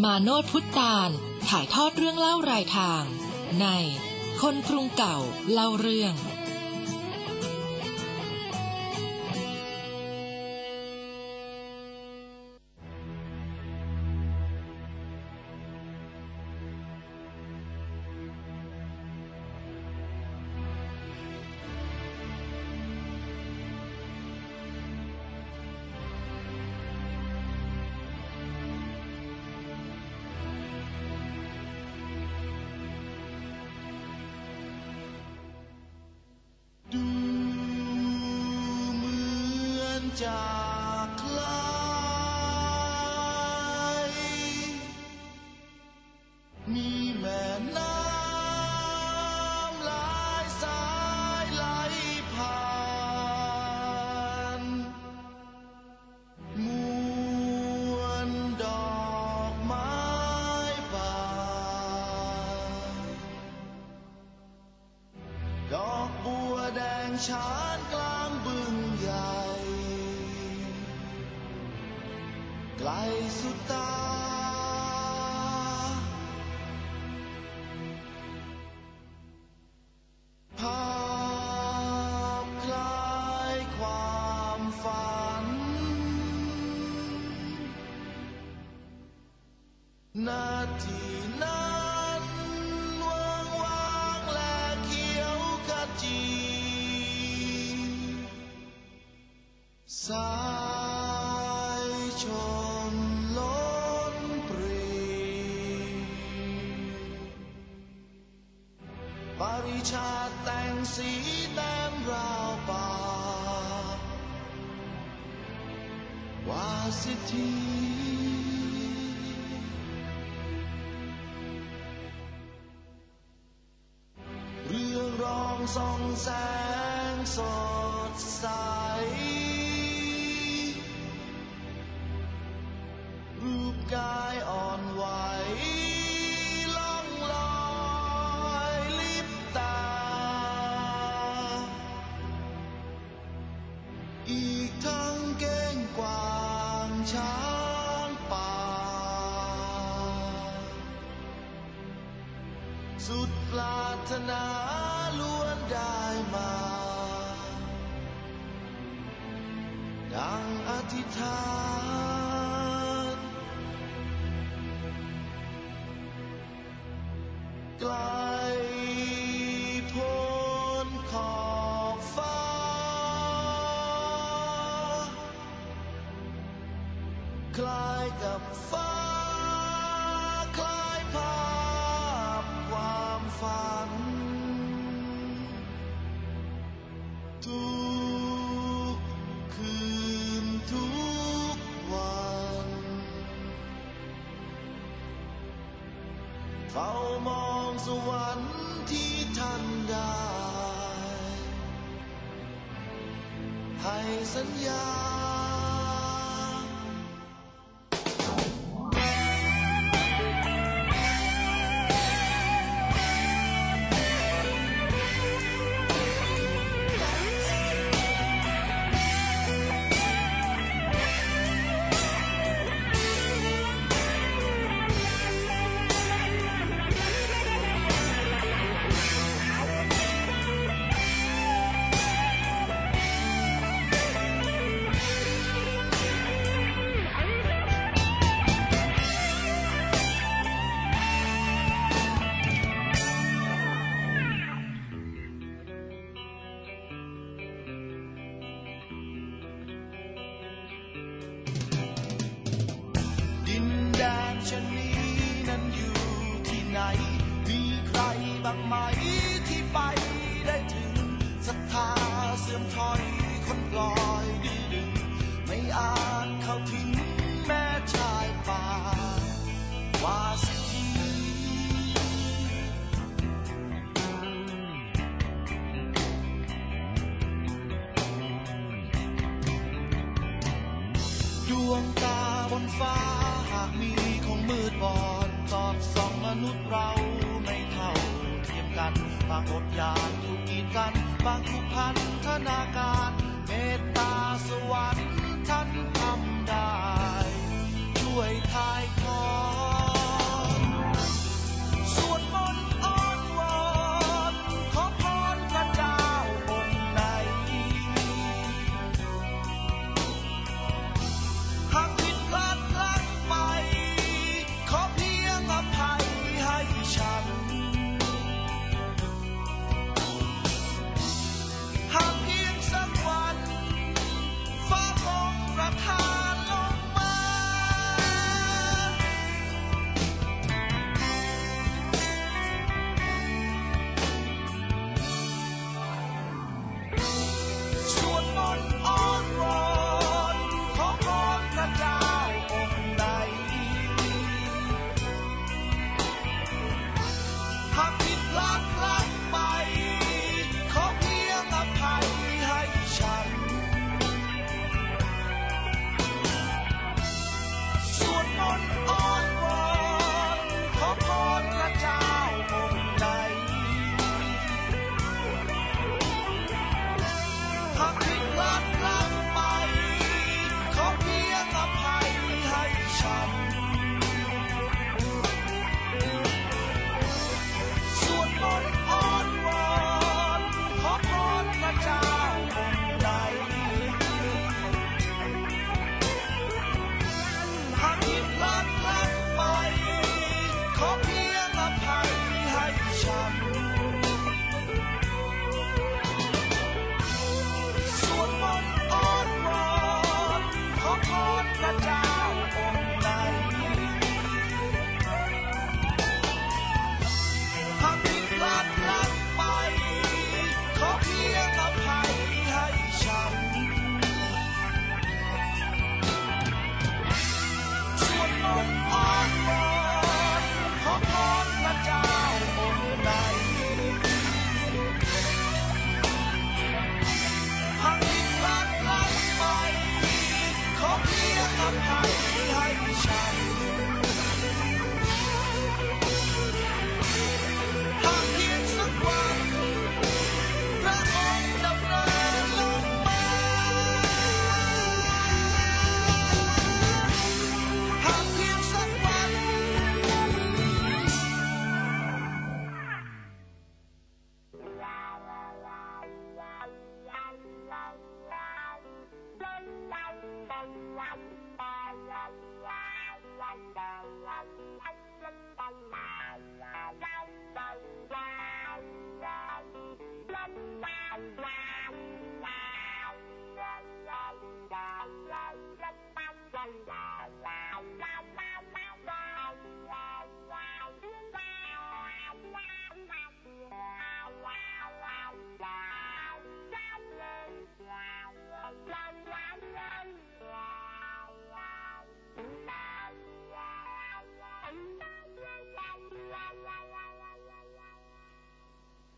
มาโนดพุทธานถ่ายทอดเรื่องเล่ารายทาง ในคนกรุงเก่าเล่าเรื่อง ว่าสิทธิเรื่องรองส่องแสงสดใส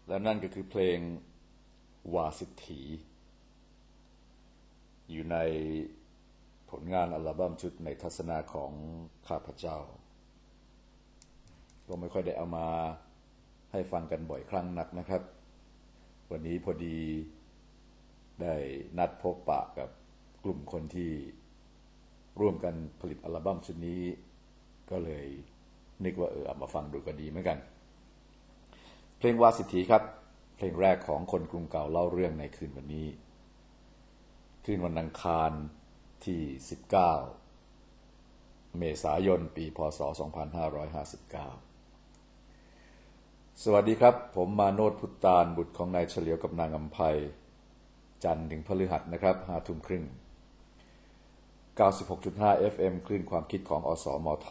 และนั่นก็คือเพลงวาสิทธีอยู่ในผลงานอัลบั้มชุดในทัศนาของข้าพเจ้า ก็ไม่ค่อยได้เอามาให้ฟังกันบ่อยครั้งนักนะครับ วันนี้พอดีได้นัดพบปะกับกลุ่มคนที่ร่วมกันผลิตอัลบั้มชุดนี้ ก็เลยนึกว่าเออเอามาฟังดูก็ดีเหมือนกัน พลงวาสิทธีครับ เพลงแรกของคนกรุงเก่าเล่าเรื่องในคืนวันนี้ คืนวันอังคารที่ 19 เมษายน ปี พศ 2559 สวัสดีครับ ผมมาโนดพุตานบุตรของนายเฉลียวกับนางอัมภัย จันทร์ถึงพฤหัสนะครับห้าทุ่มครึ่ง 96.5 FM คลื่นความคิดของอสมท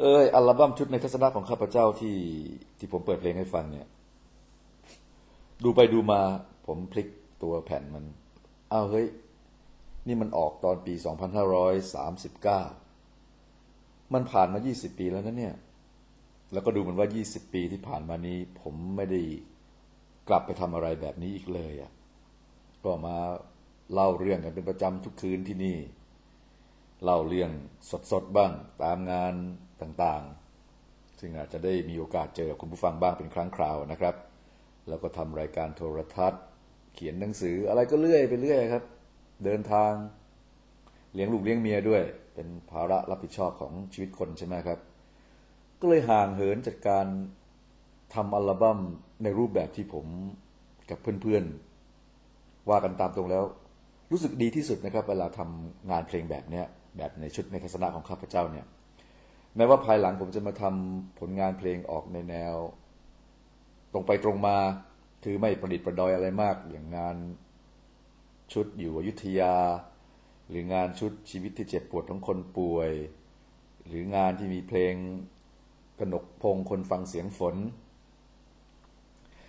เอ้ยอัลบั้มชุดในทัศนะของข้าพเจ้าที่ที่ผมเปิดเพลงให้ฟังเนี่ย ดูไปดูมา ผมพลิกตัวแผ่นมันอ้าวเฮ้ย นี่มันออกตอนปี 2539 มันผ่านมา 20 ปีแล้วนะเนี่ย แล้วก็ดูเหมือนว่า 20 ปีที่ผ่านมานี้ ผมไม่ได้กลับไปทำอะไรแบบนี้อีกเลยอะ่ะก็มาเล่าเรื่องกันเป็นประจำทุกคืนที่นี่ เล่าเรื่องสดๆบ้างตามงานต่างๆ ซึ่งอาจจะได้มีโอกาสเจอคุณผู้ฟังบ้างเป็นครั้งคราวนะครับ แล้วก็ทำรายการโทรทัศน์ เขียนหนังสืออะไรก็เลื่อยไปเรื่อยครับ เดินทางเลี้ยงลูกเลี้ยงเมียด้วย เป็นภาระรับผิดชอบของชีวิตคนใช่ไหมครับ ก็เลยห่างเหินจากการทำอัลบั้มในรูปแบบที่ผมกับเพื่อนๆว่ากันตามตรงแล้ว รู้สึกดีที่สุดนะครับ เวลาทำงานเพลงแบบเนี้ย แบบในชุดในทัศนะของข้าพเจ้าเนี่ยแม้ว่าภายหลังผมจะมาทำผลงานเพลงออกในแนว ตรงไปตรงมาคือไม่ประดิษฐ์ประดอยอะไรมาก อย่างงานชุดอยู่อยุธยา หรืองานชุดชีวิตที่เจ็บปวดของคนป่วย หรืองานที่มีเพลงกนกพงคนฟังเสียงฝน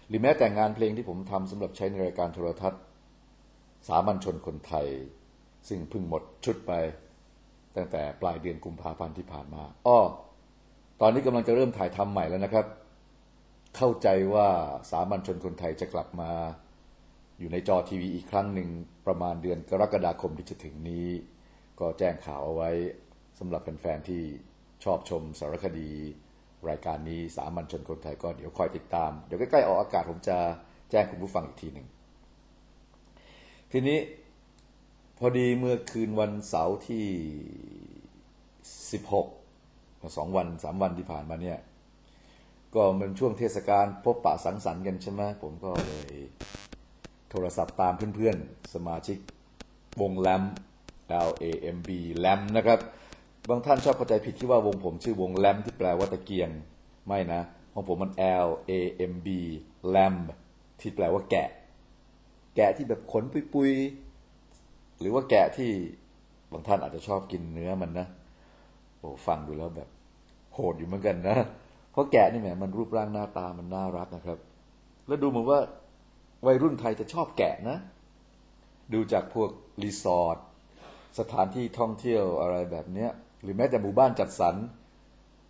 หรือแม้แต่งานเพลงที่ผมทำสำหรับใช้ในรายการโทรทัศน์ สามัญชนคนไทย ซึ่งเพิ่งหมดชุดไป ตั้งแต่ปลายเดือนกุมภาพันธ์ที่ผ่านมา อ้อ ตอนนี้กำลังจะเริ่มถ่ายทำใหม่แล้วนะครับ เข้าใจว่าสามัญชนคนไทยจะกลับมา อยู่ในจอทีวีอีกครั้งหนึ่งประมาณเดือนกรกฎาคมที่จะถึงนี้ ก็แจ้งข่าวเอาไว้สำหรับแฟนๆที่ชอบชมสารคดี รายการนี้สามัญชนคนไทยก็เดี๋ยวคอยติดตาม เดี๋ยวใกล้ๆออกอากาศผมจะแจ้งคุณผู้ฟังอีกทีหนึ่งทีนี้ อดีเมื่อคืนวันเสาร์ที่16สองวันสามวันที่ผ่านมาเนี่ย ก็เป็นช่วงเทศกาลพบปะสังสรรค์กันใช่ไหมผมก็เลยโทรศัพท์ตามเพื่อนๆ สมาชิกวงแลม L A M B แลมนะครับ บางท่านชอบเข้าใจผิดคิดว่าวงผมชื่อวงแลมที่แปลว่าตะเกียง ไม่นะ ของผมมัน L A M B แลมที่แปลว่าแกะ แกะที่แบบขนปุยๆ หรือว่าแกะที่บางท่านอาจจะชอบกินเนื้อมันนะโอ้ฟังดูแล้วแบบโหดอยู่เหมือนกันนะเพราะแกะนี่แหมมันรูปร่างหน้าตามันน่ารักนะครับ แล้วดูเหมือนว่าวัยรุ่นไทยจะชอบแกะนะ ดูจากพวกรีสอร์ทสถานที่ท่องเที่ยวอะไรแบบเนี้ย หรือแม้แต่หมู่บ้านจัดสรร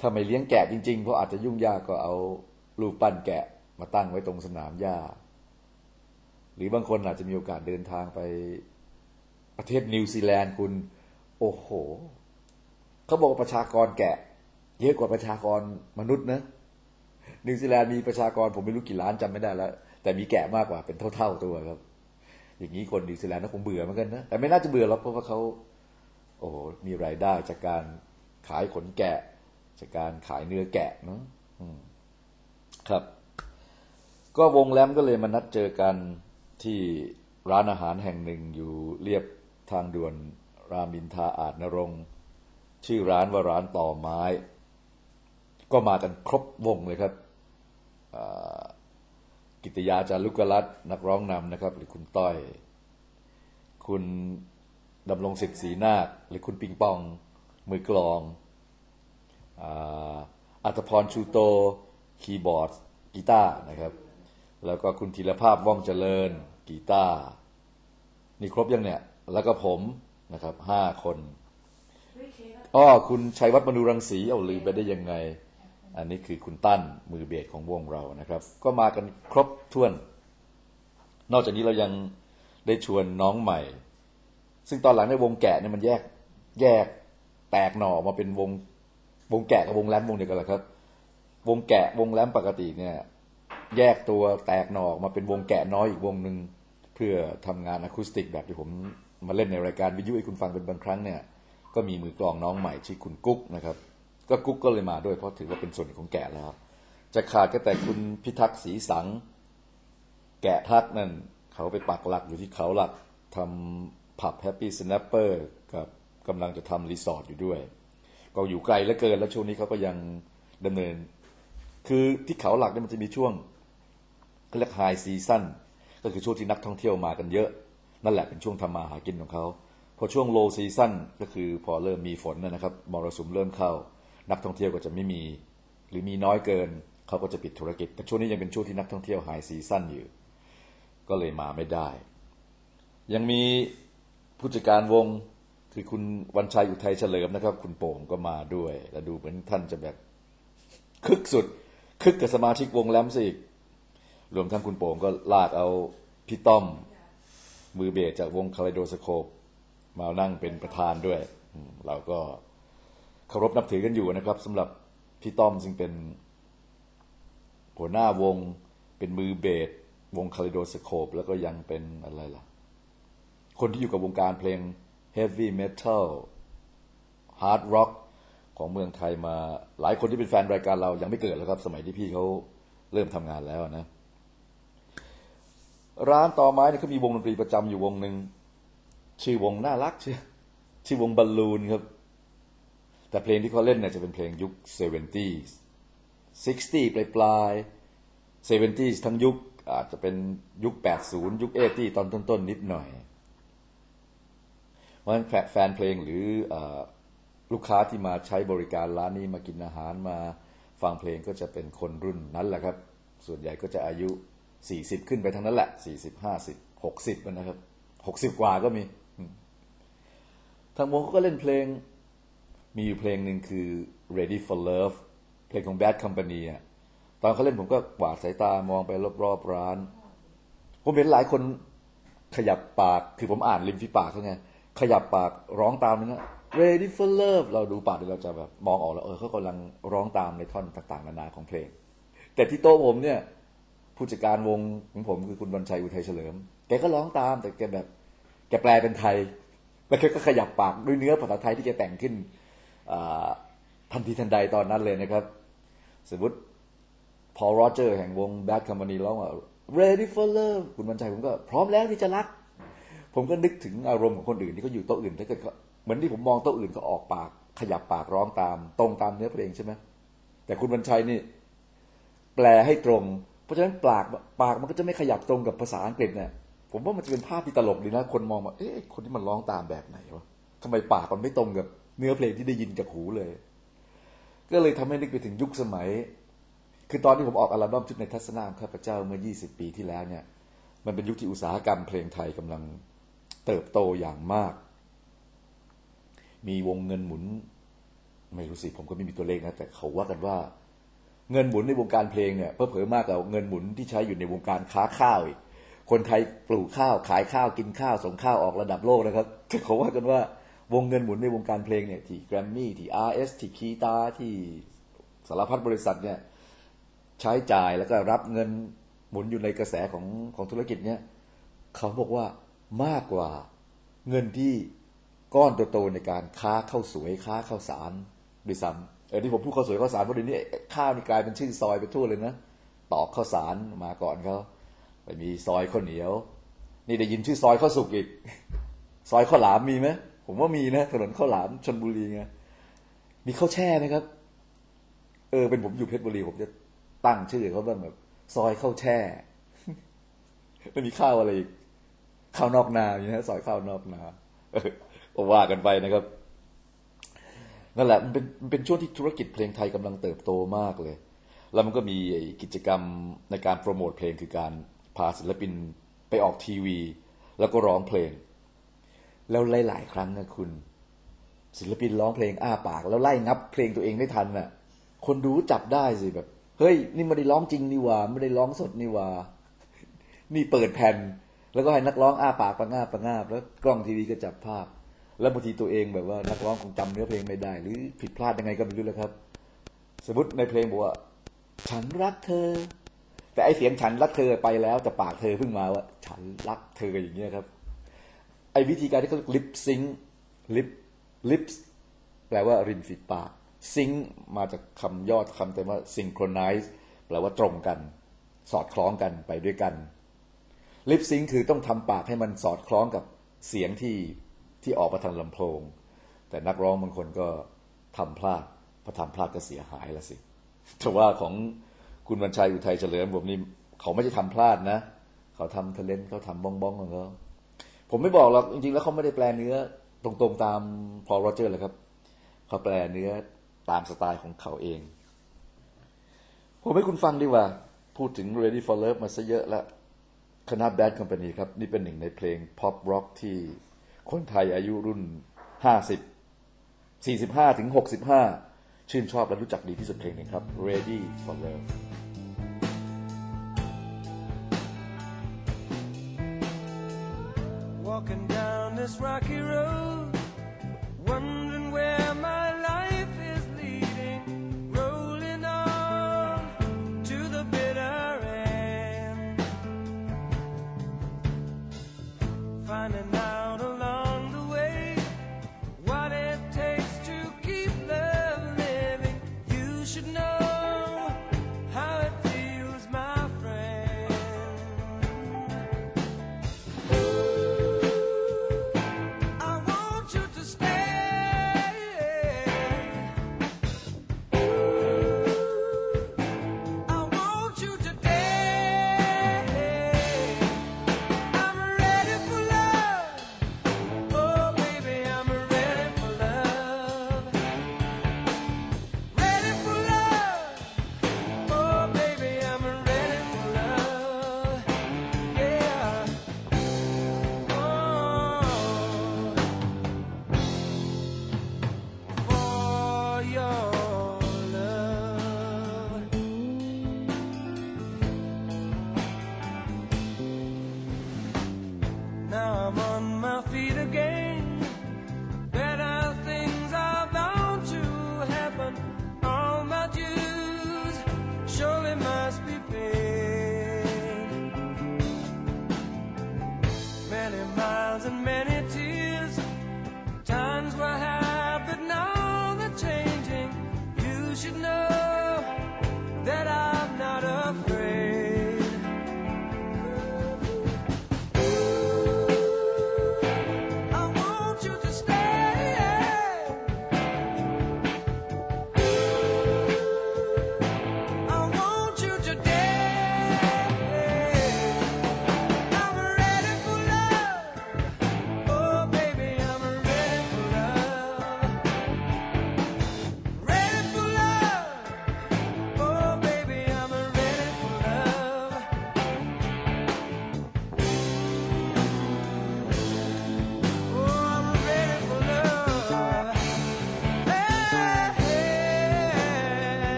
ถ้าไม่เลี้ยงแกะจริงๆ เพราะอาจจะยุ่งยากก็เอารูปปั้นแกะมาตั้งไว้ตรงสนามหญ้า หรือบางคนอาจจะมีโอกาสเดินทางไป ประเทศนิวซีแลนด์คุณ โอ้โหเขาบอกว่าประชากรแกะ เยอะกว่าประชากรมนุษย์นะนิวซีแลนด์มีประชากรผมไม่รู้กี่ล้านจำไม่ได้แล้ว แต่มีแกะมากกว่าเป็นเท่าๆตัวครับ อย่างนี้คนนิวซีแลนด์ก็คงเบื่อเหมือนกันนะแต่ไม่น่าจะเบื่อหรอกเพราะว่าเขาโอ้โหมีรายได้จากการขายขนแกะ จากการขายเนื้อแกะเนาะครับ ก็วงแรมก็เลยมานัดเจอกันที่ร้านอาหารแห่งหนึ่งอยู่เรียบ ทางด่วนรามินทาอาจนรงชื่อร้านว่าร้านต่อไม้ ก็มากันครบวงเลยครับกิตยาจารุกรัตน์นักร้องนำนะครับ หรือคุณต้อย คุณดำรงศิษย์ศรีนาคหรือคุณปิงปอง มือกลองอัตพรชูโต คีย์บอร์ดกีตาร์นะครับ แล้วก็คุณธีรภาพว่องเจริญกีตาร์นี่ครบยังเนี่ย แล้วก็ผมนะครับห้าคนอ้อคุณชัยวัฒน์มนูรังสีเอาลืมไปได้ยังไง อันนี้คือคุณตั้นมือเบสของวงเรานะครับ ก็มากันครบถ้วน นอกจากนี้เรายังได้ชวนน้องใหม่ ซึ่งตอนหลังในวงแกะเนี่ยมันแยกแยกแตกหน่อมาเป็นวงวงแกะกับวงแรมวงเดียวกันแหละครับ วงแกะวงแรมปกติเนี่ย แยกตัวแตกหน่อออกมาเป็นวงแกะน้อยอีกวงหนึ่งเพื่อทำงานอะคูสติกแบบที่ผม มาเล่นในรายการวิทยุให้คุณฟังเป็นบางครั้งเนี่ยก็มีมือกลองน้องใหม่ชื่อคุณกุ๊กนะครับก็กุ๊กก็เลยมาด้วยเพราะถือว่าเป็นส่วนหนึ่งของแกะแล้ว จะขาดก็แต่คุณพิทักษ์ศรีสัง แกะทักนั่น เขาไปปักหลักอยู่ที่เขาหลักทำผับ Happy Snapper กับกำลังจะทำรีสอร์ทอยู่ด้วย ก็อยู่ไกลเหลือเกินแล้วช่วงนี้เขาก็ยังดำเนิน คือที่เขาหลักเนี่ยมันจะมีช่วงเรียก high season ก็คือช่วงที่นักท่องเที่ยวมากันเยอะ นั่นแหละเป็นช่วงทำมาหากินของเขาพอช่วง low season ก็คือพอเริ่มมีฝนนะครับมรสุมเริ่มเข้า นักท่องเที่ยวก็จะไม่มี หรือมีน้อยเกินเขาก็จะปิดธุรกิจ แต่ช่วงนี้ยังเป็นช่วงที่นักท่องเที่ยว high season อยู่ ก็เลยมาไม่ได้ ยังมีผู้จัดการวงคือคุณวันชัยอุทัยเฉลิมนะครับ คุณโป่งก็มาด้วย แล้วดูเหมือนท่านจะแบบคึกสุด คึกกับสมาชิกวงแลมซะอีกรวมทั้งคุณโป่งก็ลากเอาพี่ต้อม มือเบสจากวงคาลิโดสโคปมานั่งเป็นประธานด้วย เราก็เคารพนับถือกันอยู่นะครับสำหรับพี่ต้อมซึ่งเป็นหัวหน้าวงเป็นมือเบสวงคาลิโดสโคปแล้วก็ยังเป็นอะไรล่ะ คนที่อยู่กับวงการเพลง heavy metal hard rock ของเมืองไทยมาหลายคนที่เป็นแฟนรายการเรายังไม่เกิดแล้วครับ สมัยที่พี่เขาเริ่มทำงานแล้วนะ ร้านต่อไม้เนี่ยเขามีวงดนตรีประจำอยู่วงหนึ่งชื่อวงน่ารักชื่อชื่อวงบอลลูนครับ แต่เพลงที่เขาเล่นเนี่ยจะเป็นเพลงยุค 70s 60 ปลายปลายๆ 70s ทั้งยุคอาจจะเป็นยุค 80 ยุค 80 ตอนต้น ๆ นิดหน่อยเพราะฉะนั้นแฟนเพลงหรืออลูกค้าที่มาใช้บริการร้านนี้มากินอาหารมาฟังเพลงก็จะเป็นคนรุ่นนั้นแหละครับ ส่วนใหญ่ก็จะอายุ 40ขึ้นไปทั้งนั้นแหละ40 50 60นะครับ60กว่าก็มี ทางวงเขาก็เล่นเพลง มีอยู่เพลงหนึ่งคือ Ready for Love เพลงของ Bad Company อะตอนเขาเล่นผมก็กวาดสายตามองไปรอบๆร้าน ผมเห็นหลายคนขยับปากคือผมอ่านริมฝีปากเขาไง ขยับปากร้องตามเลยนะ Ready for Love เราดูปากเดี๋ยวเราจะแบบมองออกแล้ว เออเขากำลังร้องตามในท่อนต่างๆ นานาของเพลง แต่ที่โต๊ะผมเนี่ย ผู้จัดการวงของผมคือคุณวันชัยอุทัยเฉลิม แกก็ร้องตามแต่แกแบบ แกแปลเป็นไทย แล้วแกก็ขยับปากด้วยเนื้อภาษาไทยที่แกแต่งขึ้นทันทีทันใดตอนนั้นเลยนะครับ สมมติพอโรเจอร์แห่งวง Bad Company ร้องว่า Ready for Love คุณวันชัยผมก็พร้อมแล้วที่จะรัก ผมก็นึกถึงอารมณ์ของคนอื่นที่เขาอยู่โต๊ะอื่นถ้าเกิดเหมือนที่ผมมองโต๊ะอื่นเขาออกปาก ขยับปากร้องตาม ตรงตามเนื้อเพลงใช่ไหมแต่คุณวันชัยนี่ แปลให้ตรง เพราะฉะนั้นปากปากมันก็จะไม่ขยับตรงกับภาษาอังกฤษเนี่ย ผมว่ามันจะเป็นภาพที่ตลกดีนะ คนมองว่าเอ๊ะคนที่มันร้องตามแบบไหนวะทำไมปากมันไม่ตรงกับเนื้อเพลงที่ได้ยินจากหูเลย ก็เลยทำให้นึกไปถึงยุคสมัย คือตอนที่ผมออกอัลบั้มชุดในทัศนาของข้าพเจ้าเมื่อ 20 ปีที่แล้วเนี่ย มันเป็นยุคที่อุตสาหกรรมเพลงไทยกำลังเติบโตอย่างมาก มีวงเงินหมุน ไม่รู้สิผมก็ไม่มีตัวเลขนะ แต่เขาว่ากันว่า เงินหมุนในวงการเพลงเนี่ยเพิ่มมากกว่าเงินหมุนที่ใช้อยู่ในวงการค้าข้าวอีกคนไทยปลูกข้าวขายข้าวกินข้าวส่งข้าวออกระดับโลกนะครับเขาว่ากันว่าวงเงินหมุนในวงการเพลงเนี่ยที่แกรมมี่ที่ RS ที่คีตาที่สารพัดบริษัทเนี่ยใช้จ่ายแล้วก็รับเงินหมุนอยู่ในกระแสของของธุรกิจเนี่ยเขาบอกว่ามากกว่าเงินที่ก้อนโตๆในการค้าข้าวสวยค้าข้าวสารด้วยซ้ำ เออที่ผมพูดข้าวสวยข้าวสารเพราะเดี๋ยวนี้ข้าวนี่กลายเป็นชื่อซอยไปทั่วเลยนะตอกข้าวสารมาก่อนเขาไปมีซอยข้าวเหนียว นี่ได้ยินชื่อซอยข้าวสุกอีก ซอยข้าวหลามมีไหมผมว่ามีนะถนนข้าวหลามชนบุรีไงมีข้าวแช่ไหมครับ เออ เป็นผมอยู่เพชรบุรีผมจะตั้งชื่อเขาบ้างแบบ ซอยข้าวแช่ไม่มีข้าวอะไรอีกข้าวนอกนาอย่างนี้ซอยข้าวนอกนาเออว่ากันไปนะครับ นั่นแหละมันเป็นมันเป็นช่วงที่ธุรกิจเพลงไทยกำลังเติบโตมากเลย แล้วมันก็มีกิจกรรมในการโปรโมทเพลงคือการพาศิลปินไปออกทีวี แล้วก็ร้องเพลง แล้วหลาย ๆ ครั้งนะคุณ ศิลปินร้องเพลงอ้าปาก แล้วไล่งับเพลงตัวเองได้ทันน่ะ คนดูจับได้สิแบบ เฮ้ย นี่ไม่ได้ร้องจริงนี่ว่าไม่ได้ร้องสดนี่ว่านี่เปิดแผ่น แล้วก็ให้นักร้องอ้าปากประงาบประงาบแล้วกล้องทีวีก็จับภาพ แล้วบางทีตัวเองแบบว่านักร้องคงจำเนื้อเพลงไม่ได้ หรือผิดพลาดยังไงก็ไม่รู้แล้วครับ สมมติในเพลงบอกว่า ฉันรักเธอ แต่ไอเสียงฉันรักเธอไปแล้ว แต่ปากเธอเพิ่งมาว่า ฉันรักเธออย่างเงี้ยครับ ไอวิธีการที่เขาลิปซิงลิปลิปแปลว่าริมฝีปากซิงมาจากคำยอดคำแต่ว่า synchronize แปลว่าตรงกัน สอดคล้องกันไปด้วยกันลิปซิงคือต้องทำปากให้มันสอดคล้องกับเสียงที่ ที่ออกมาทางลำโพง แต่นักร้องบางคนก็ทำพลาดพอทำพลาดก็เสียหายละสิ แต่ว่าของคุณวันชัยอุทัยเฉลิมผมนี่เขาไม่ใช่ทำพลาดนะ เขาทำทะเลนเขาทำบ้องบ้องของเขาผมไม่บอกหรอกจริงๆแล้วเขาไม่ได้แปลเนื้อตรงๆตามพอโรเจอร์เลยครับ เขาแปลเนื้อตามสไตล์ของเขาเอง ผมให้คุณฟังดีกว่า พูดถึง Ready for Love มาซะเยอะแล้วคณะ Bad Company ครับ นี่เป็นหนึ่งในเพลง Pop Rock ที่ คนไทยอายุรุ่นห้าสิบสี่สิบห้าถึงหกสิบห้าชื่นชอบและรู้จักดีที่สุดเพลงนี้ครับ Ready for Love Walking down this rocky road wondering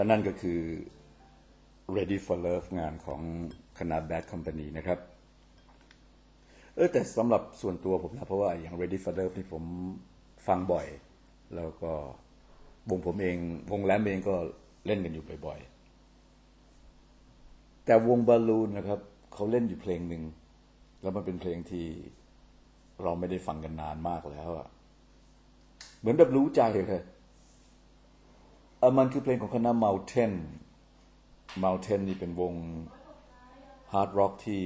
และนั่นก็คือ Ready for Love งานของคณะ Bad Company นะครับ เออแต่สำหรับส่วนตัวผมนะ เพราะว่าอย่าง Ready for Love นี่ผมฟังบ่อย แล้วก็วงผมเอง วงแรมเองก็เล่นกันอยู่บ่อยๆ แต่วงบอลลูนนะครับ เขาเล่นอยู่เพลงหนึ่ง แล้วมันเป็นเพลงที่เราไม่ได้ฟังกันนานมากแล้วอะเหมือนแบบรู้ใจเลย มันคือเพลงของคณะ Mountain Mountain นี่เป็นวง hard rock ที่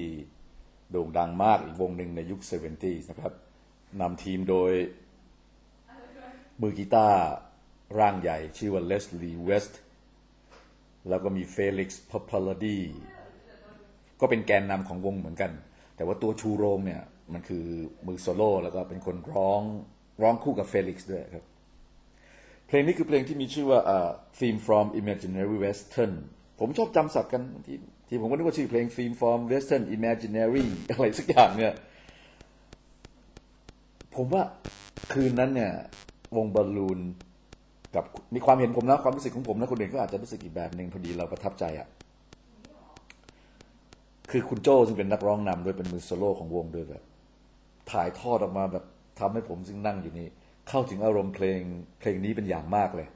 โด่งดังมากอีกวงหนึ่งในยุค 70s นะครับนำทีมโดยมือกีตาร์ร่างใหญ่ชื่อว่าเลสลีย์เวสต์แล้วก็มีเฟลิกซ์พอพลาดีก็เป็นแกนนำของวงเหมือนกัน แต่ว่าตัวชูโรงเนี่ย มันคือมือโซโล่แล้วก็เป็นคนร้องร้องคู่กับเฟลิกซ์ด้วยครับ เพลงนี้คือเพลงที่มีชื่อว่า Theme from Imaginary Western ผมชอบจำศัพท์กันที่ที่ผมก็นึกว่าชื่อเพลง Theme from Western Imaginary อะไรสักอย่างเนี่ยผมว่าคืนนั้นเนี่ย วงบอลลูนกับมีความเห็นผมนะความรู้สึกของผมนะคนอื่นก็อาจจะรู้สึกอีกแบบหนึ่งพอดีเราประทับใจอะ่ะคือคุณโจ้ซึ่งเป็นนักร้องนำด้วยเป็นมือโซโล่ของวงด้วยแบบถ่ายทอดออกมาแบบทำให้ผมซึ่งนั่งอยู่นี่ เข้าถึงอารมณ์เพลงเพลงนี้เป็นอย่างมากเลย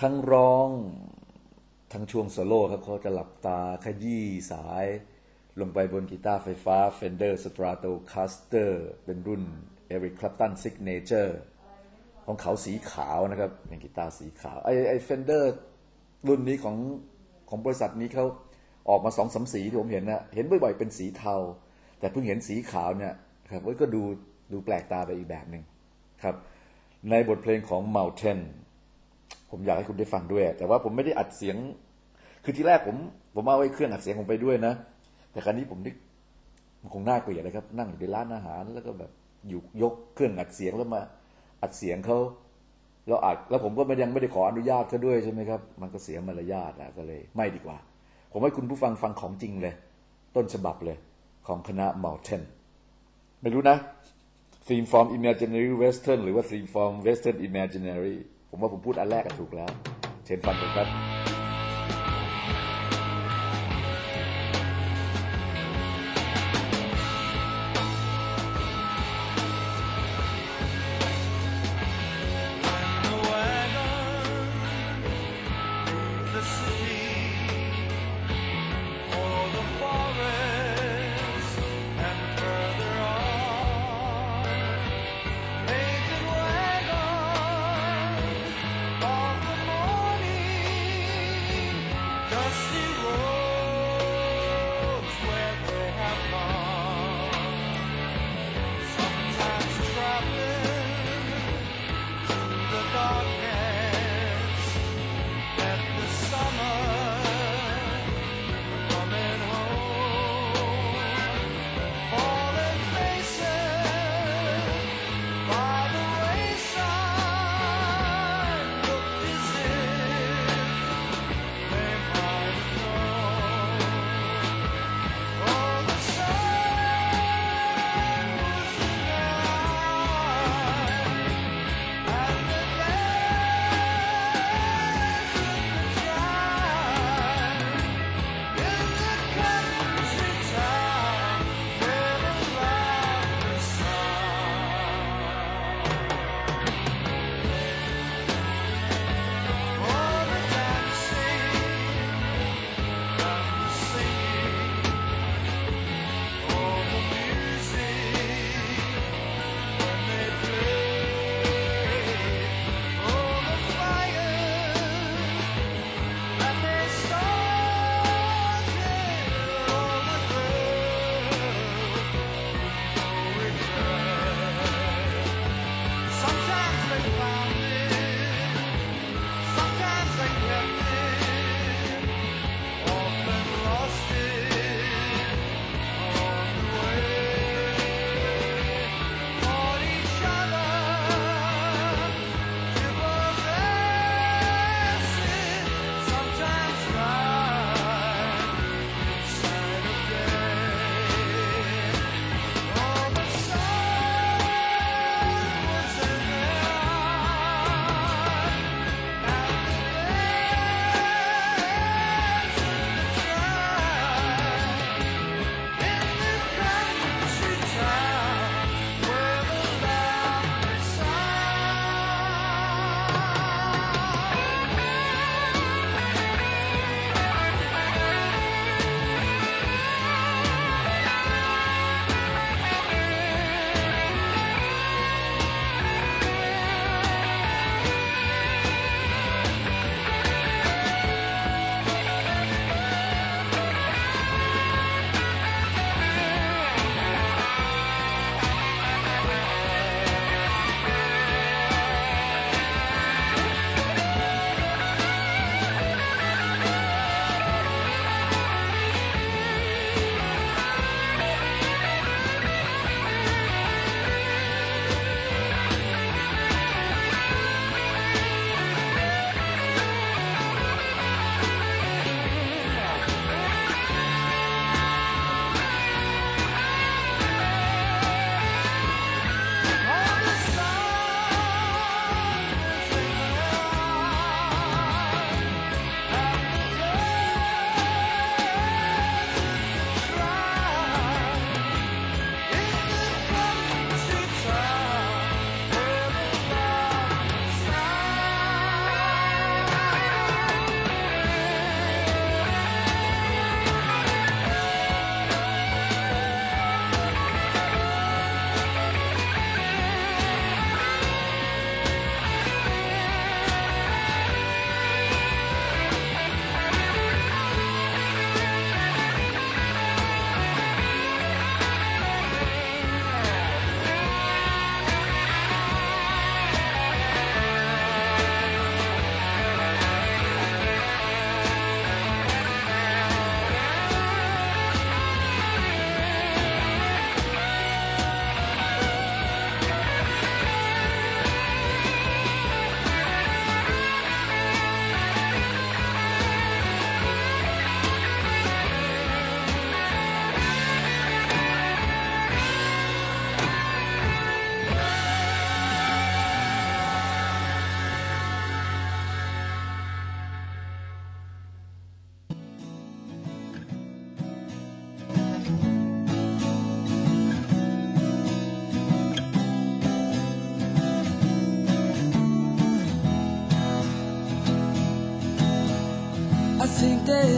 ทั้งร้องทั้งช่วงโซโล่ครับเขาจะหลับตาขยี้สาย ลงไปบนกีตาร์ไฟฟ้า Fender Stratocaster เป็นรุ่น Eric Clapton Signature ของเขาสีขาวนะครับเป็นกีตาร์สีขาว ไอไอ Fender รุ่นนี้ของของบริษัทนี้เขาออกมาสองสามสีที่ผมเห็นนะเห็นบ่อยๆเป็นสีเทา แต่เพิ่งเห็นสีขาวเนี่ยครับก็ดู ดูแปลกตาไปอีกแบบหนึ่งครับ ในบทเพลงของ Mountain ผมอยากให้คุณได้ฟังด้วย แต่ว่าผมไม่ได้อัดเสียง คือที่แรกผม ผมเอาไว้เครื่องอัดเสียงผมไปด้วยนะ แต่ครั้นี้ผมนึกมันคงน่าเกลียดนะครับ นั่งอยู่ในร้านอาหารแล้วก็แบบอยู่ยกเครื่องอัดเสียงแล้วมาอัดเสียงเขาแล้วอัดแล้วผมก็ไม่ยังไม่ได้ขออนุญาตเขาด้วยใช่ไหมครับ มันก็เสียมารยาทนะก็เลย ไม่ดีกว่า ผมให้คุณผู้ฟังฟังของจริงเลย ต้นฉบับเลย ของคณะ Mountain ไม่รู้นะ Theme from Imaginary Western หรือว่า Theme from Western Imaginary ผมว่าผมพูดอันแรกก็ถูกแล้ว เชิญฟังกันครับ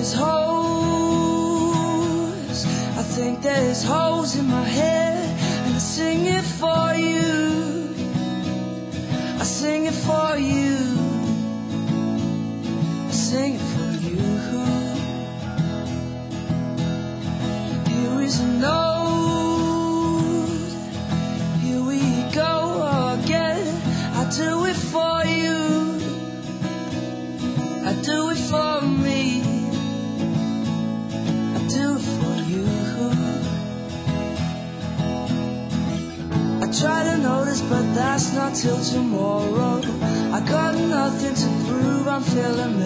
His whole. telling me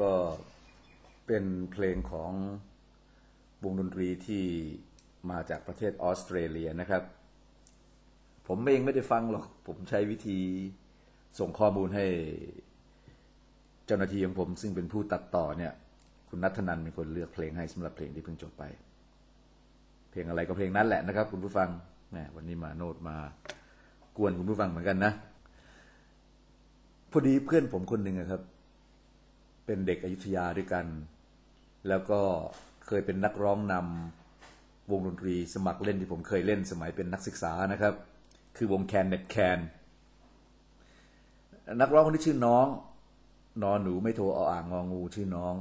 ก็เป็นเพลงของวงดนตรีที่มาจากประเทศออสเตรเลียนะครับ ผมเองไม่ได้ฟังหรอก ผมใช้วิธีส่งข้อมูลให้ เจ้าหน้าที่ของผมซึ่งเป็นผู้ตัดต่อเนี่ย คุณนัทนันเป็นคนเลือกเพลงให้สำหรับเพลงที่เพิ่งจบไป เพลงอะไรก็เพลงนั้นแหละนะครับ คุณผู้ฟังแหมวันนี้มาโนดมากวนคุณผู้ฟังเหมือนกันนะพอดีเพื่อนผมคนหนึ่งอะครับ เป็นเด็กอยุธยาด้วยกัน แล้วก็เคยเป็นนักร้องนำวงดนตรีสมัครเล่นที่ผมเคยเล่นสมัยเป็นนักศึกษานะครับ คือวงแคนเน็ตแคนนักร้องคนที่ชื่อน้อง นอนหนูไม่โทรเอาอ่างงองูชื่อน้อง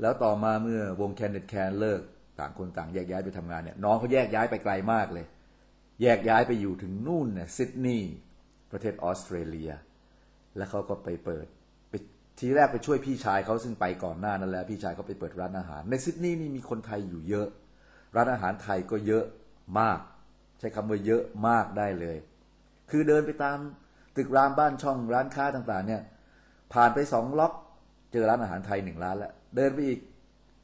แล้วต่อมาเมื่อวงแคนเน็ตแคนเลิกต่างคนต่างแยกย้ายไปทำงานเนี่ยน้องเขาแยกย้ายไปไกลมากเลย แยกย้ายไปอยู่ถึงนู่นเนี่ยซิดนีย์ประเทศออสเตรเลีย แล้วเขาก็ไปเปิด ทีแรกไปช่วยพี่ชายเขาซึ่งไปก่อนหน้านั้นแล้ว พี่ชายเขาไปเปิดร้านอาหาร ในซิดนีย์นี่มีคนไทยอยู่เยอะ ร้านอาหารไทยก็เยอะมาก ใช้คำว่าเยอะมากได้เลย คือเดินไปตามตึกรามบ้านช่องร้านค้าต่างๆ เนี่ย ผ่านไปสองล็อก เจอร้านอาหารไทยหนึ่งร้านแล้ว เดินไปอีก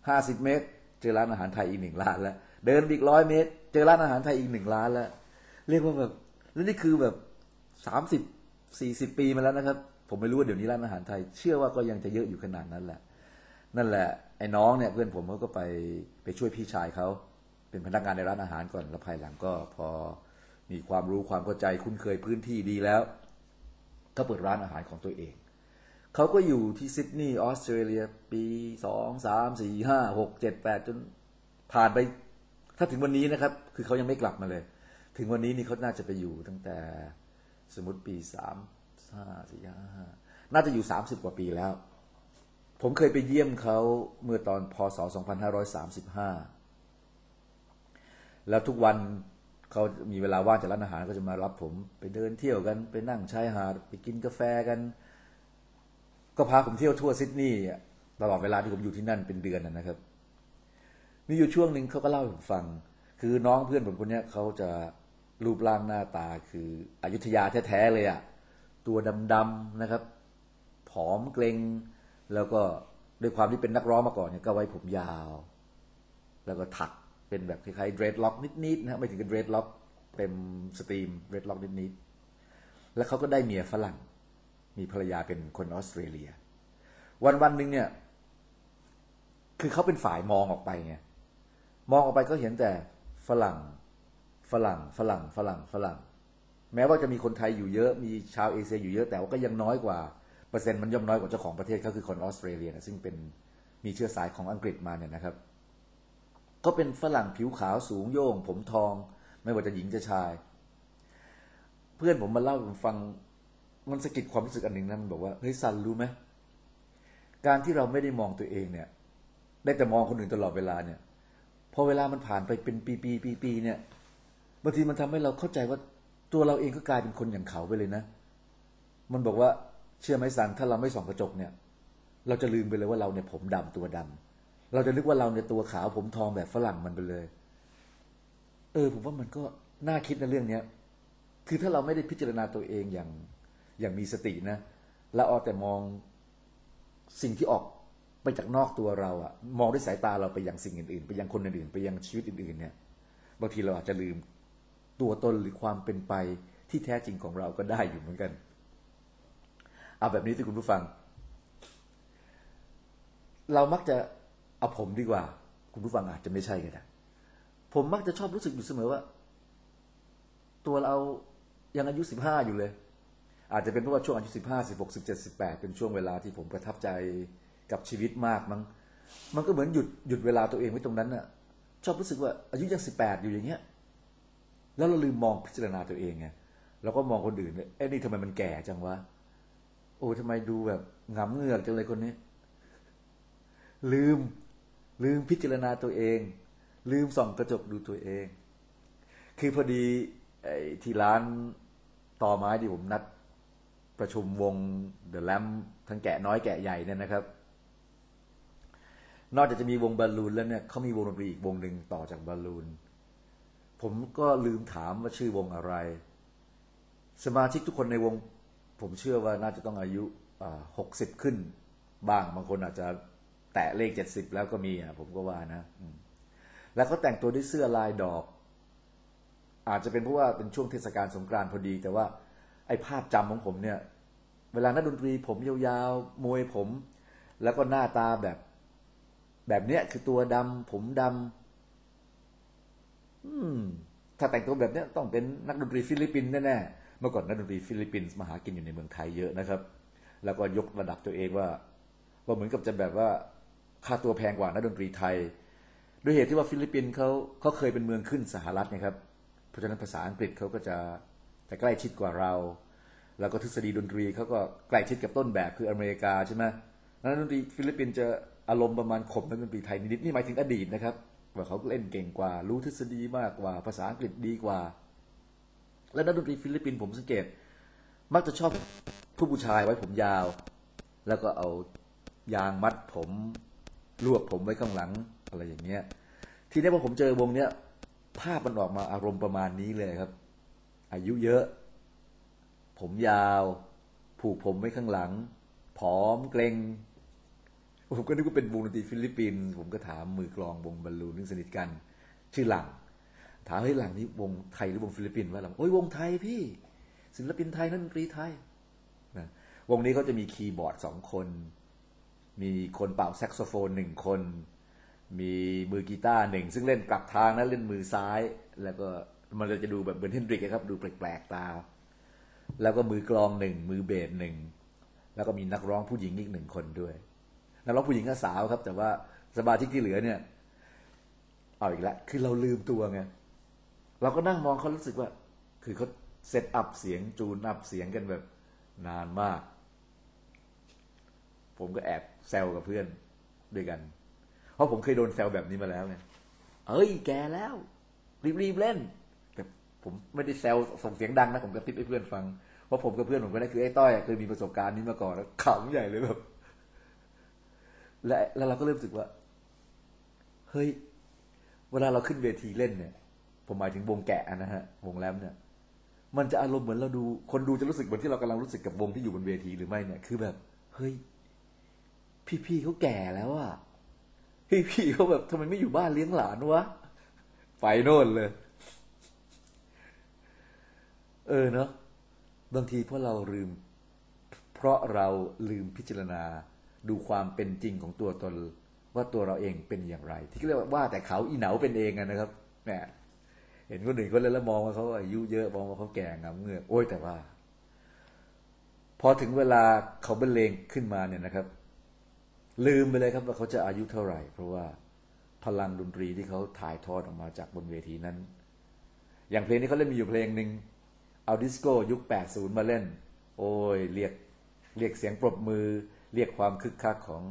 ห้าสิบเมตร เจอร้านอาหารไทยอีกหนึ่งร้านแล้ว เดินไปอีกร้อยเมตร เจอร้านอาหารไทยอีกหนึ่งร้านแล้ว เรียกว่าแบบแล้วนี่คือแบบสามสิบสี่สิบปีมาแล้วนะครับ ผมไม่รู้ว่าเดี๋ยวนี้ร้านอาหารไทย เชื่อว่าก็ยังจะเยอะอยู่ขนาดนั้นแหละ นั่นแหละไอ้น้องเนี่ยเพื่อนผมเขาก็ไปไปช่วยพี่ชายเขาเป็นพนักงานในร้านอาหารก่อนแล้วภายหลังก็พอมีความรู้ความเข้าใจคุ้นเคยพื้นที่ดีแล้วก็เปิดร้านอาหารของตัวเองเขาก็อยู่ที่ซิดนีย์ออสเตรเลียปีสองสามสี่ห้าหกเจ็ดแปดจนผ่านไป ถ้าถึงวันนี้นะครับ คือเขายังไม่กลับมาเลย ถึงวันนี้นี่เขาน่าจะไปอยู่ตั้งแต่สมมติปีสาม ห้าสี่ห้าห้าน่าจะอยู่สามสิบกว่าปีแล้ว ผมเคยไปเยี่ยมเขาเมื่อตอนพศ2535แล้วทุกวันเขามีเวลาว่างจากร้านอาหารก็จะมารับผมไปเดินเที่ยวกันไปนั่งชายหาดไปกินกาแฟกัน ก็พาผมเที่ยวทั่วซิดนีย์ตลอดเวลาที่ผมอยู่ที่นั่นเป็นเดือนนะนะครับ มีอยู่ช่วงหนึ่งเขาก็เล่าให้ผมฟัง คือน้องเพื่อนผมคนนี้เขาจะรูปร่างหน้าตาคืออยุธยาแท้ๆเลยอะ ตัวดำๆนะครับ ผอมเกรงแล้วก็ด้วยความที่เป็นนักร้องมาก่อนเนี่ยก็ไว้ผมยาว แล้วก็ถักเป็นแบบคล้ายๆ dreadlock นิดๆนะไม่ถึงกับ dreadlock เต็ม stream dreadlock นิดๆแล้วเขาก็ได้เมียฝรั่ง มีภรรยาเป็นคนออสเตรเลีย วันวันๆหนึ่งเนี่ย คือเขาเป็นฝ่ายมองออกไปไงมองออกไปก็เห็นแต่ฝรั่ง ฝรั่ง ฝรั่ง ฝรั่ง ฝรั่ง แม้ว่าจะมีคนไทยอยู่เยอะมีชาวเอเชียอยู่เยอะแต่ว่าก็ยังน้อยกว่าเปอร์เซ็นต์มันย่อมน้อยกว่าเจ้าของประเทศก็คือคนออสเตรเลียนะซึ่งเป็นมีเชื้อสายของอังกฤษมาเนี่ยนะครับ ก็เป็นฝรั่งผิวขาวสูงโย่งผมทอง ไม่ว่าจะหญิงจะชาย เพื่อนผมมาเล่าผมฟังมันสะกิดความรู้สึกอันหนึ่งนะมันบอกว่าเฮ้ยซันรู้ไหมการที่เราไม่ได้มองตัวเองเนี่ย ได้แต่มองคนอื่นตลอดเวลาเนี่ยพอเวลามันผ่านไปเป็นปีปีปีปีเนี่ยบางทีมันทำให้เราเข้าใจว่า ตัวเราเองก็กลายเป็นคนอย่างเขาไปเลยนะ มันบอกว่าเชื่อไหมสันถ้าเราไม่ส่องกระจกเนี่ย เราจะลืมไปเลยว่าเราเนี่ยผมดำตัวดำเราจะนึกว่าเราเนี่ยตัวขาวผมทองแบบฝรั่งมันไปเลย เออ ผมว่ามันก็น่าคิดในเรื่องเนี้ยคือถ้าเราไม่ได้พิจารณาตัวเองอย่างอย่างมีสตินะแล้วเอาแต่มองสิ่งที่ออกไปจากนอกตัวเราอะมองด้วยสายตาเราไปยังสิ่งอื่นๆ ไปยังคนอื่นๆ ไปยังชีวิตอื่นๆเนี่ย บางทีเราอาจจะลืม ตัวตนหรือความเป็นไปที่แท้จริงของเราก็ได้อยู่เหมือนกัน เอาแบบนี้ที่คุณผู้ฟัง เรามักจะเอาผมดีกว่า คุณผู้ฟังอาจจะไม่ใช่ก็ได้ผมมักจะชอบรู้สึกอยู่เสมอว่า ตัวเรายังอายุสิบห้าอยู่เลย อาจจะเป็นเพราะว่าช่วงอายุสิบห้าสิบหกสิบเจ็ดสิบแปดเป็นช่วงเวลาที่ผมประทับใจกับชีวิตมากมั้งมันก็เหมือนหยุดหยุดเวลาตัวเองไว้ตรงนั้นน่ะ ชอบรู้สึกว่าอายุยังสิบแปดอยู่อย่างเงี้ย แล้วเราลืมมองพิจารณาตัวเองไงเราก็มองคนอื่นเลยเอ้นี่ทำไมมันแก่จังวะโอ้ทำไมดูแบบหงำเงือกจังเลยคนนี้ ลืม ลืมพิจารณาตัวเอง ลืมส่องกระจกดูตัวเอง คือพอดีไอ้ที่ร้านต่อไม้ที่ผมนัดประชุมวงเดอะแลมทั้งแกะน้อยแกะใหญ่เนี่ยนะครับ นอกจากจะมีวงบอลลูนแล้วเนี่ยเขามีวงดนตรีอีกวงหนึ่งต่อจากบอลลูน ผมก็ลืมถามว่าชื่อวงอะไร สมาชิกทุกคนในวง ผมเชื่อว่าน่าจะต้องอายุหกสิบขึ้น บ้างบางคนอาจจะแตะเลขเจ็ดสิบแล้วก็มีอะผมก็ว่านะ แล้วเขาแต่งตัวด้วยเสื้อลายดอก อาจจะเป็นเพราะว่าเป็นช่วงเทศกาลสงกรานต์พอดี แต่ว่าไอ้ภาพจำของผมเนี่ย เวลานักดนตรีผมยาวๆมวยผม แล้วก็หน้าตาแบบ แบบเนี้ยคือตัวดำผมดำ ถ้าแต่งตัวแบบนี้ต้องเป็นนักดนตรีฟิลิปปินส์แน่ๆเมื่อก่อนนักดนตรีฟิลิปปินส์มาหากินอยู่ในเมืองไทยเยอะนะครับ แล้วก็ยกระดับตัวเองว่า ว่าเหมือนกับจะแบบว่าค่าตัวแพงกว่านักดนตรีไทย ด้วยเหตุที่ว่าฟิลิปปินส์เขาเขาเคยเป็นเมืองขึ้นสหรัฐนะครับ เพราะฉะนั้นภาษาอังกฤษเขาก็จะจะใกล้ชิดกว่าเรา แล้วก็ทฤษฎีดนตรีเขาก็ใกล้ชิดกับต้นแบบคืออเมริกาใช่ไหมนักดนตรีฟิลิปปินส์จะอารมณ์ประมาณข่มนักดนตรีไทยนิดนี่หมายถึงอดีตนะครับ ว่าเขาเล่นเก่งกว่า รู้ทฤษฎีมากกว่า ภาษาอังกฤษดีกว่า และนักดนตรีฟิลิปปินส์ผมสังเกต มักจะชอบผู้ผู้ชายไว้ผมยาว แล้วก็เอายางมัดผมรวบผมไว้ข้างหลังอะไรอย่างเงี้ย ทีนี้พอผมเจอวงเนี้ยภาพมันออกมาอารมณ์ประมาณนี้เลยครับ อายุเยอะ ผมยาว ผูกผมไว้ข้างหลัง ผอมเกร็ง ผมก็นึกว่าเป็นวงดนตรีฟิลิปปินส์ผมก็ถามมือกลองวงบอลลูนนึกสนิทกัน ชื่อหลัง ถามเฮ้ยหลังนี้วงไทยหรือวงฟิลิปปินส์วะหลังโอ้ยวงไทยพี่ ศิลปินไทยนักดนตรีไทยนะวงนี้เขาจะมีคีย์บอร์ดสองคน มีคนเป่าแซกโซโฟนหนึ่งคน มีมือกีตาร์หนึ่งซึ่งเล่นกลับทางนะเล่นมือซ้าย แล้วก็มันจะดูแบบเหมือนเฮนดริกอะครับ ดูแปลกๆตา แล้วก็มือกลองหนึ่งมือเบสหนึ่งแล้วก็มีนักร้องผู้หญิงอีกหนึ่งคนด้วย นักร้องผู้หญิงก็สาวครับ แต่ว่าสมาชิกที่เหลือเนี่ย เอาอีกแล้วคือเราลืมตัวไงเราก็นั่งมองเขารู้สึกว่า คือเขา set up เสียง tune up เสียงกันแบบ นานมาก ผมก็แอบแซวกับเพื่อนด้วยกัน เพราะผมเคยโดนแซวแบบนี้มาแล้วไงเอ้ย แกแล้ว รีบๆเล่น แต่ผมไม่ได้แซวส่งเสียงดังนะผมกระติบให้เพื่อนฟัง เพราะผมกับเพื่อนผมคนนั้คือไอ้ต้อยเคยมีประสบการณ์นี้มาก่อนแล้วขำใหญ่เลยแบบ และแล้วเราก็เริ่มรู้สึกว่า เฮ้ย เวลาเราขึ้นเวทีเล่นเนี่ย ผมหมายถึงวงแกะนะฮะ วงแรมเนี่ย มันจะอารมณ์เหมือนเราดู คนดูจะรู้สึกเหมือนที่เรากำลังรู้สึกกับวงที่อยู่บนเวทีหรือไม่เนี่ย คือแบบ เฮ้ย พี่ๆเขาแก่แล้วอะพี่ๆเขาแบบทำไมไม่อยู่บ้านเลี้ยงหลานวะ ไปโน่นเลย เออเนาะ บางทีเพราะเราลืม เพราะเราลืมพิจารณา ดูความเป็นจริงของตัวตนว่าตัวเราเองเป็นอย่างไร ที่เรียกว่าแต่เขาอีเหนาเป็นเองนะครับแหมเห็นคนอื่นคนเล่นแล้วมองว่าเขาอายุเยอะมองว่าเขาแก่งามเงือกโอ้ยแต่ว่า พอถึงเวลาเขาบรรเลงขึ้นมาเนี่ยนะครับ ลืมไปเลยครับว่าเขาจะอายุเท่าไหร่ เพราะว่าพลังดนตรีที่เขาถ่ายทอดออกมาจากบนเวทีนั้น อย่างเพลงนี้เขาเล่นมีอยู่เพลงหนึ่งเอาดิสโก้ยุค 80 มาเล่น โอ้ยเรียก เรียกเสียงปรบมือ เรียกความคึกคักของ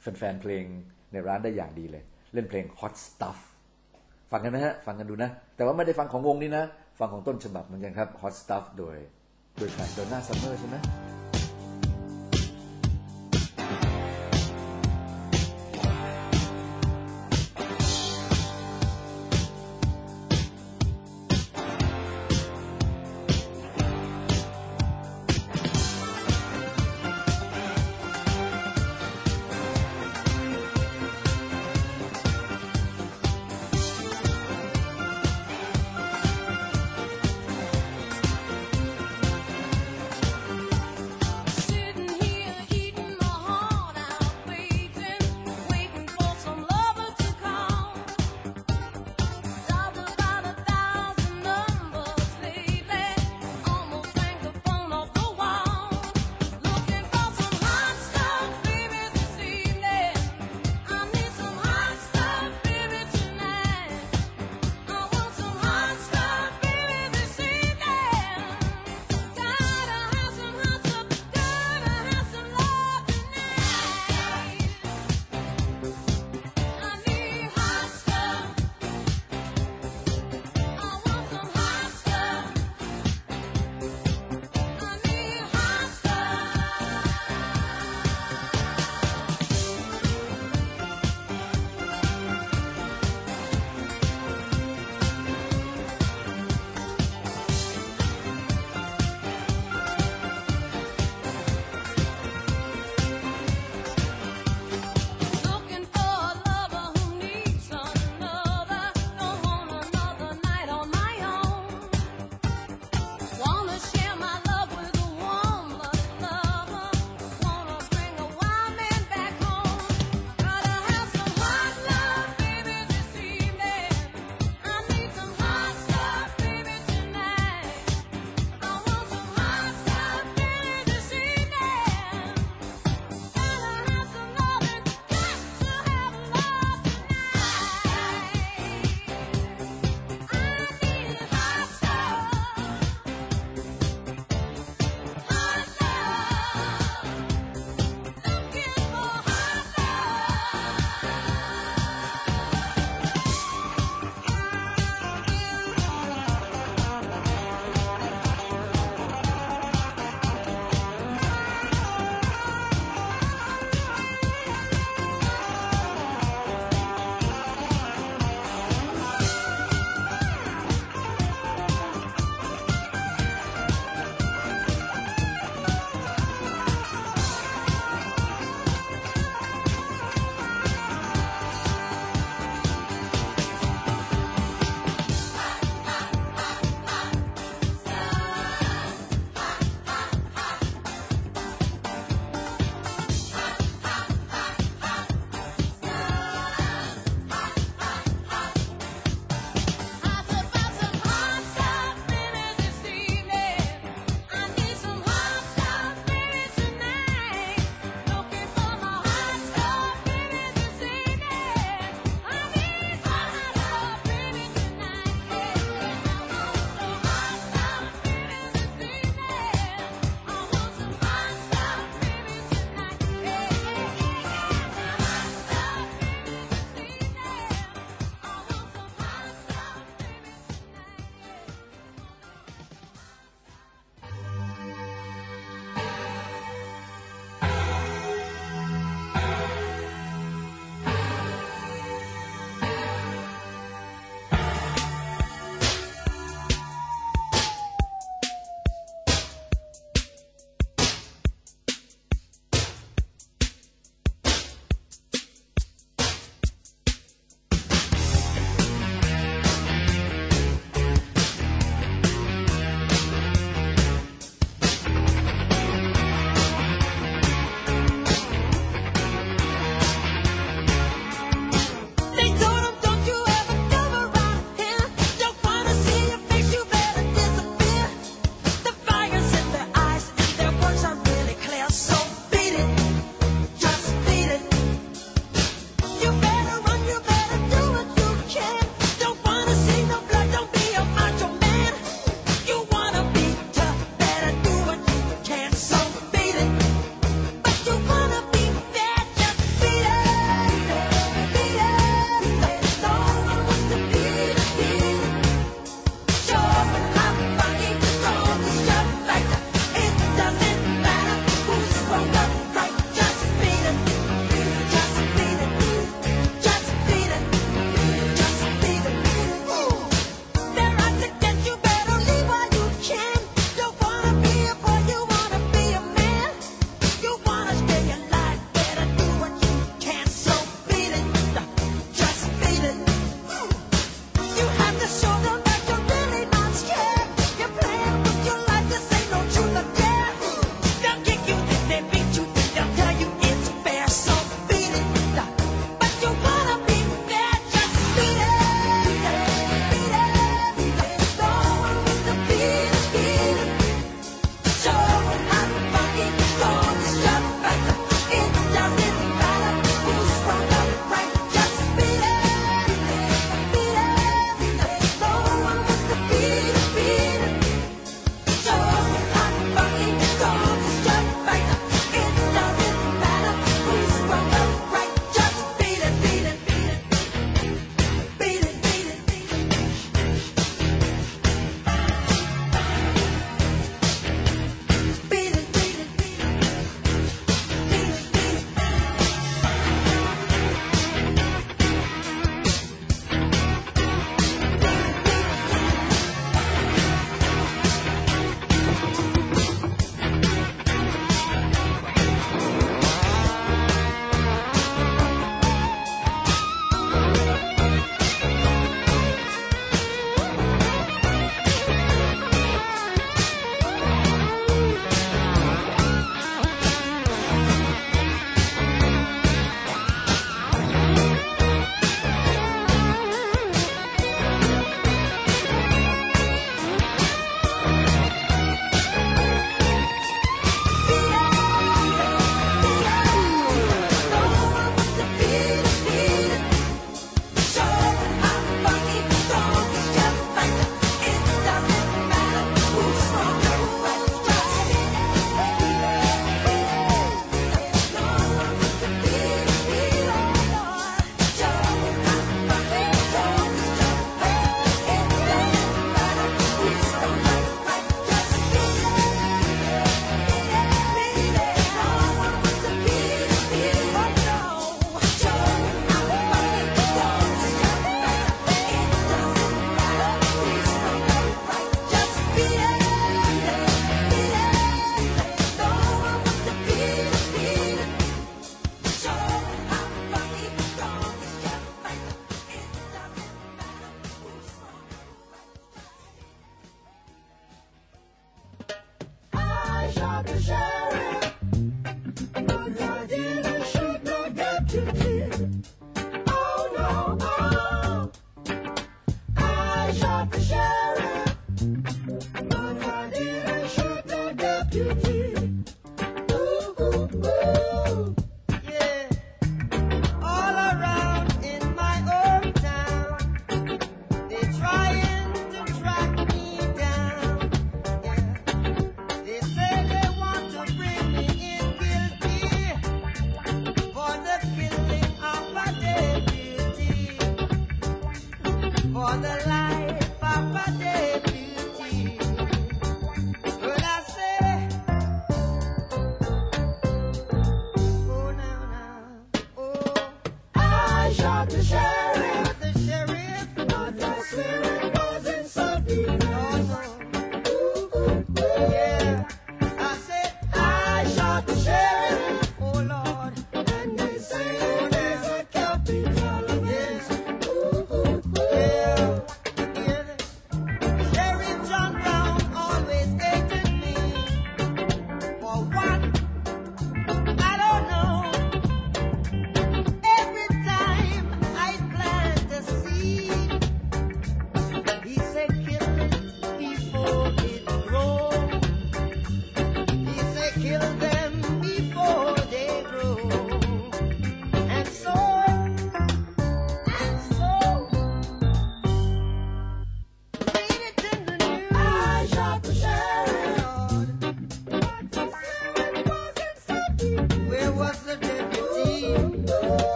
แฟนๆเพลงในร้านได้อย่างดีเลย เล่นเพลง Hot Stuff ฟังกันนะฮะ ฟังกันดูนะ แต่ว่าไม่ได้ฟังของวงนี้นะ ฟังของต้นฉบับเหมือนกันครับ Hot Stuff โดย โดยใครดอนน่าซัมเมอร์ใช่ไหม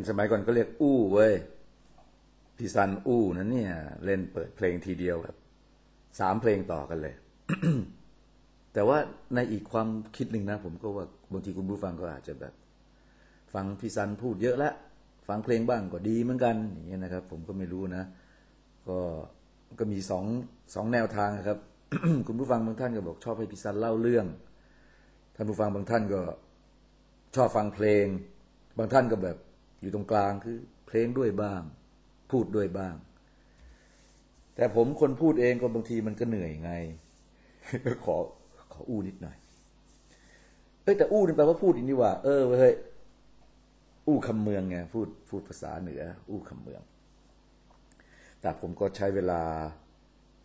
เป็นสมัยก่อนก็เรียกอู้เว้ยพี่ซันอู้นั้นเนี่ย เล่นเปิดเพลงทีเดียวแบบสามเพลงต่อกันเลย แต่ว่าในอีกความคิดหนึ่งนะ ผมก็ว่าบางทีคุณผู้ฟังก็อาจจะแบบ ฟังพี่ซันพูดเยอะแล้วฟังเพลงบ้างก็ดีเหมือนกันอย่างเงี้ยนะครับ ผมก็ไม่รู้นะ ก็ก็มีสองสองแนวทางครับ คุณผู้ฟังบางท่านก็บอกชอบให้พี่ซันเล่าเรื่องท่านผู้ฟังบางท่านก็ชอบฟังเพลง บางท่านก็แบบ อยู่ตรงกลางคือ เพลงด้วยบ้าง พูดด้วยบ้าง แต่ผมคนพูดเองก็บางทีมันก็เหนื่อยไง ขอขออู้นิดหน่อยเอ้ยแต่อู้นี่แปลว่าพูดอีกนี่ว่า เออเฮ้ยอู้คำเมืองไงพูดพูดภาษาเหนือ อู้คำเมือง แต่ผมก็ใช้เวลา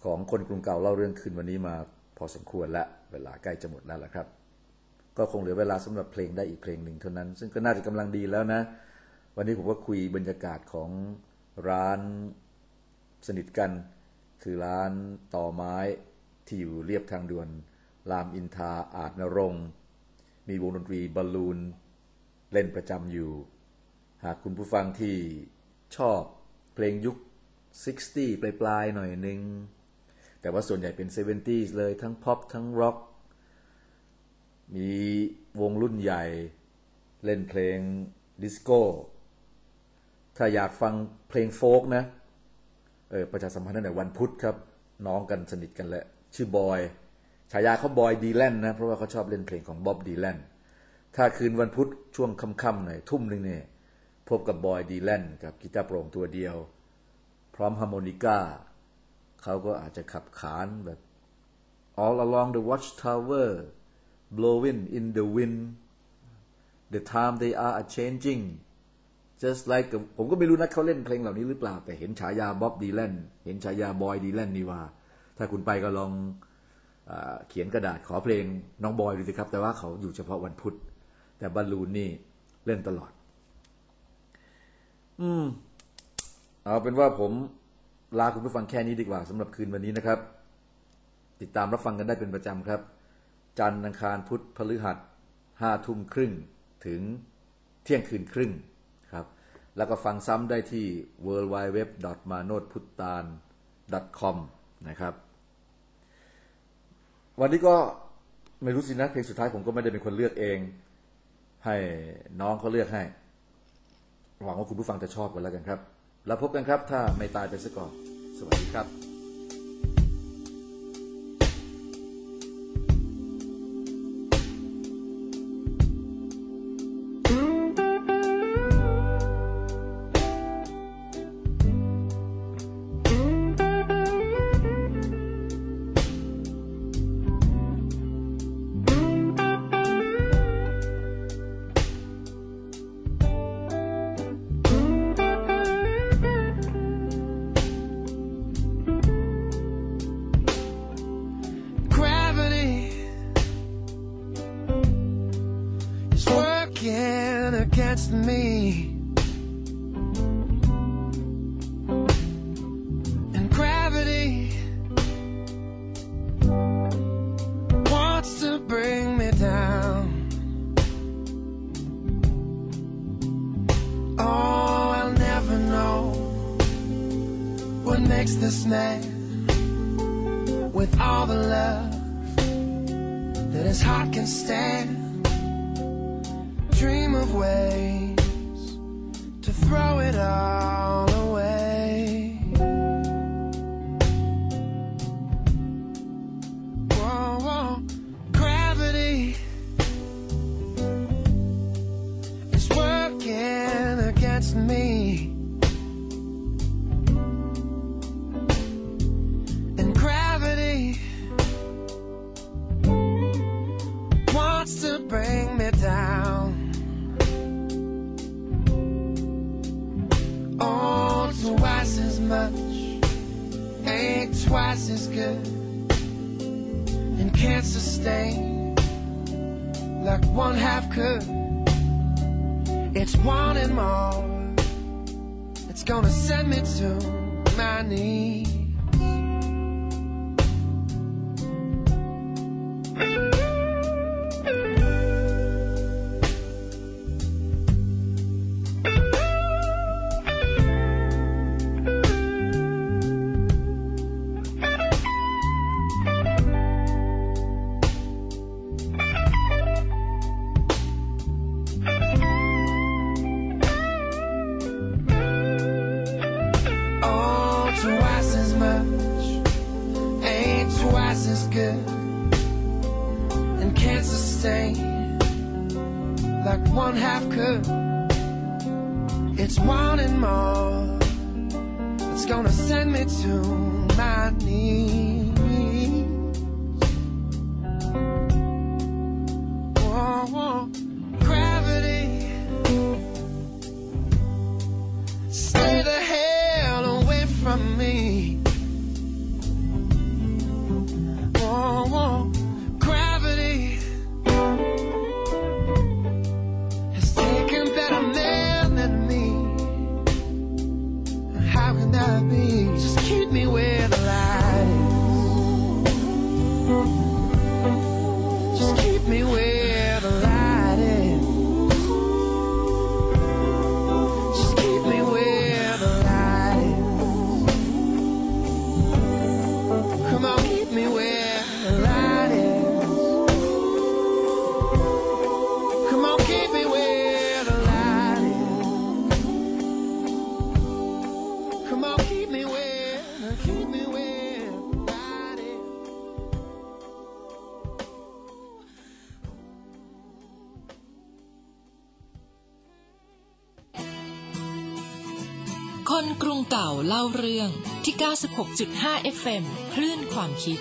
ของคนกรุงเก่าเล่าเรื่องคืนวันนี้มา พอสมควรแล้วเวลาใกล้จะหมดแล้วละครับ ก็คงเหลือเวลาสำหรับเพลงได้อีกเพลงหนึ่งเท่านั้น ซึ่งก็น่าจะกำลังดีแล้วนะ วันนี้ผมก็คุยบรรยากาศของร้านสนิทกัน คือร้านต่อไม้ที่อยู่เรียบทางด่วนรามอินทราอาจนรงมีวงดนตรีบอลลูนเล่นประจำอยู่ หากคุณผู้ฟังที่ชอบเพลงยุค 60 ปลายปลายๆหน่อยนึง แต่ว่าส่วนใหญ่เป็น 70s เลยทั้งพ็อปทั้งร็อกมีวงรุ่นใหญ่เล่นเพลงดิสโก้ ถ้าอยากฟังเพลงโฟล์กนะเออประชาสัมพันธ์ตั้งแต่วันพุธครับ น้องกันสนิทกันแหละ ชื่อบอยฉายาเขาบอยดีแลนนะ เพราะว่าเขาชอบเล่นเพลงของบ๊อบดีแลนถ้าคืนวันพุธช่วงค่ำๆหน่อยทุ่มหนึ่งเนี่ยพบกับบอยดีแลนกับกีตาร์โปร่งตัวเดียว พร้อมฮาร์โมนิก้าเขาก็อาจจะขับขานแบบ all along the watchtower blowing in the wind the time they are a changing just like ผมก็ไม่รู้นะเขาเล่นเพลงเหล่านี้หรือเปล่า แต่เห็นฉายาบ๊อบดีแลนเห็นฉายาบอยดีแลนนี่ว่า ถ้าคุณไปก็ลองอเขียนกระดาษขอเพลงน้องบอยดูสิครับ แต่ว่าเขาอยู่เฉพาะวันพุธ แต่บอลลูนนี่เล่นตลอด อืม เอาเป็นว่าผมลาคุณผู้ฟังแค่นี้ดีกว่าสำหรับคืนวันนี้นะครับ ติดตามรับฟังกันได้เป็นประจำครับ จันทร์อังคารพุธพฤหัสห้าทุ่มครึ่งถึงเที่ยงคืนครึ่ง แล้วก็ฟังซ้ำได้ที่ w w w m a n o t p u t t a n com นะครับ วันนี้ก็ไม่รู้สินะเพลงสุดท้ายผมก็ไม่ได้เป็นคนเลือกเอง ให้น้องเขาเลือกให้ หวังว่าคุณผู้ฟังจะชอบกันแล้วกันครับ แล้วพบกันครับ ถ้าไม่ตายไปซะก่อน สวัสดีครับ เล่าเรื่องที่ 96.5 FM คลื่นความคิด